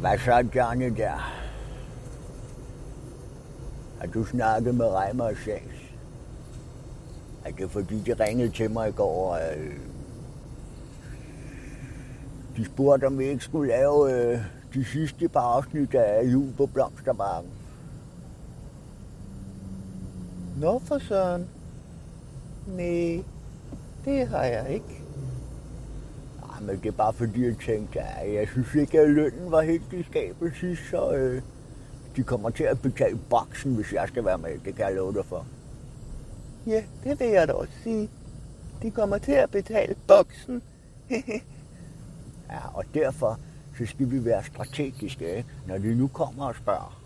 Hvad så, Johnny der? Har du snakket med Reimer og Sas? Er det fordi, de ringede til mig i går? og, øh, De spurgte, om vi ikke skulle lave øh, de sidste par afsnit af Jul på Blomstermarken. Nå for søren. Nej, det har jeg ikke. Men det er bare fordi, jeg tænkte, at jeg synes ikke, at lønnen var helt i skabet sidst, så øh, de kommer til at betale boksen, hvis jeg skal være med. Det kan jeg love dig for. Ja, det vil jeg da også sige. De kommer til at betale boksen. Ja, og derfor så skal vi være strategiske, ikke? når de nu kommer og spørger.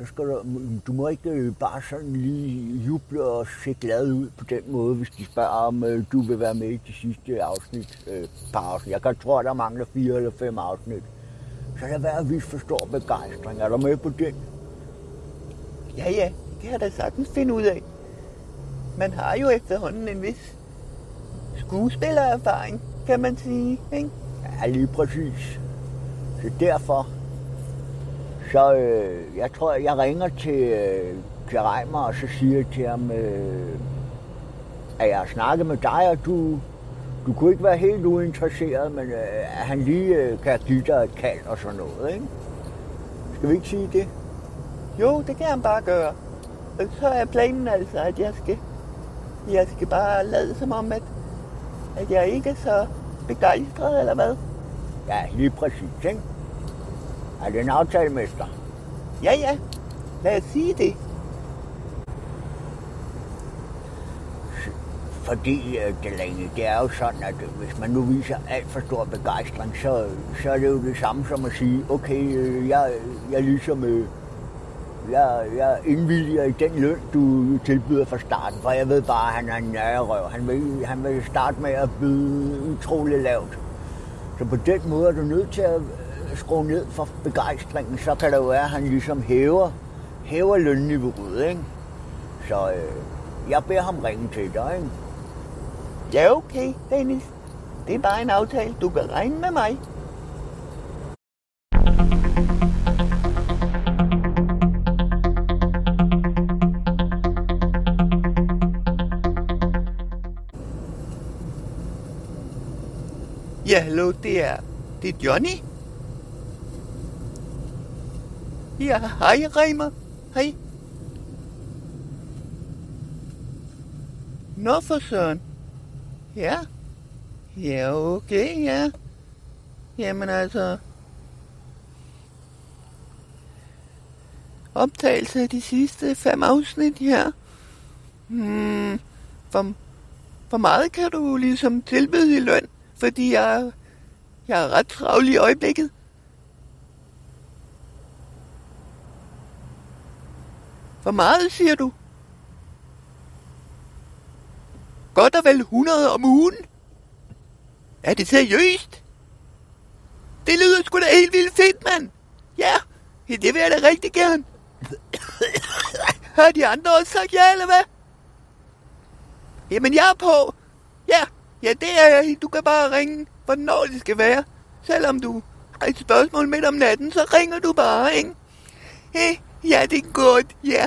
Så skal du, du må ikke øh, bare sådan lige juble og se glad ud på den måde, hvis de spørger, om øh, du vil være med i det sidste afsnit, øh, par afsnit. Jeg kan tro, at der mangler fire eller fem afsnit. Så lad være at vise for stor begejstring. Er du med på den? Ja, ja, det kan jeg da sagtens finde ud af. Man har jo efterhånden en vis skuespillererfaring, kan man sige, ikke? Ja, lige præcis. Så derfor, så øh, jeg tror, jeg ringer til, øh, til Reimer, og så siger jeg til ham, øh, at jeg har snakket med dig, og du, du kunne ikke være helt uinteresseret, men øh, at han lige øh, kan give dig et kald og sådan noget, ikke? Skal vi ikke sige det? Jo, det kan han bare gøre. Og så er planen altså, at jeg skal, jeg skal bare lade som om, at, at jeg ikke er så begejstret, eller hvad? Ja, lige præcis, ikke? Er det en aftalemester? Ja, ja. Lad os sige det. Fordi, øh, Delaney, det er jo sådan, at hvis man nu viser alt for stor begejstring, så, så er det jo det samme som at sige, okay, øh, jeg, jeg ligesom, øh, jeg, jeg indvilliger i den løn, du tilbyder fra starten, for jeg ved bare, at han er en nærerøv. Han vil, han vil starte med at byde utrolig lavt. Så på den måde er du nødt til at skrue ned for begejstringen, så kan det jo være, at han ligesom hæver, hæver lønniveauet, ikke? Så øh, jeg beder ham ringe til dig, ikke? Ja, okay, Dennis. Det er bare en aftale. Du kan regne med mig. Ja, hallo, det er, det er Johnny. Ja, hej Reimer. Hej. Nå for søren. Ja. Ja, okay, ja. Jamen altså... Optagelse af de sidste fem afsnit her. Hmm, hvor, hvor meget kan du ligesom tilbyde i løn? Fordi jeg, jeg er ret travl i øjeblikket. Hvor meget siger du? Godt og vel 100 om ugen. Er det seriøst? Det lyder sgu da helt vildt fedt, mand. Ja, det vil jeg da rigtig gerne. Har de andre også sagt ja, eller hvad? Jamen, jeg er på. Ja, ja, det er jeg. Du kan bare ringe, hvornår det skal være. Selvom du har et spørgsmål midt om natten, så ringer du bare, ikke? Hey, ja, det er godt. Ja,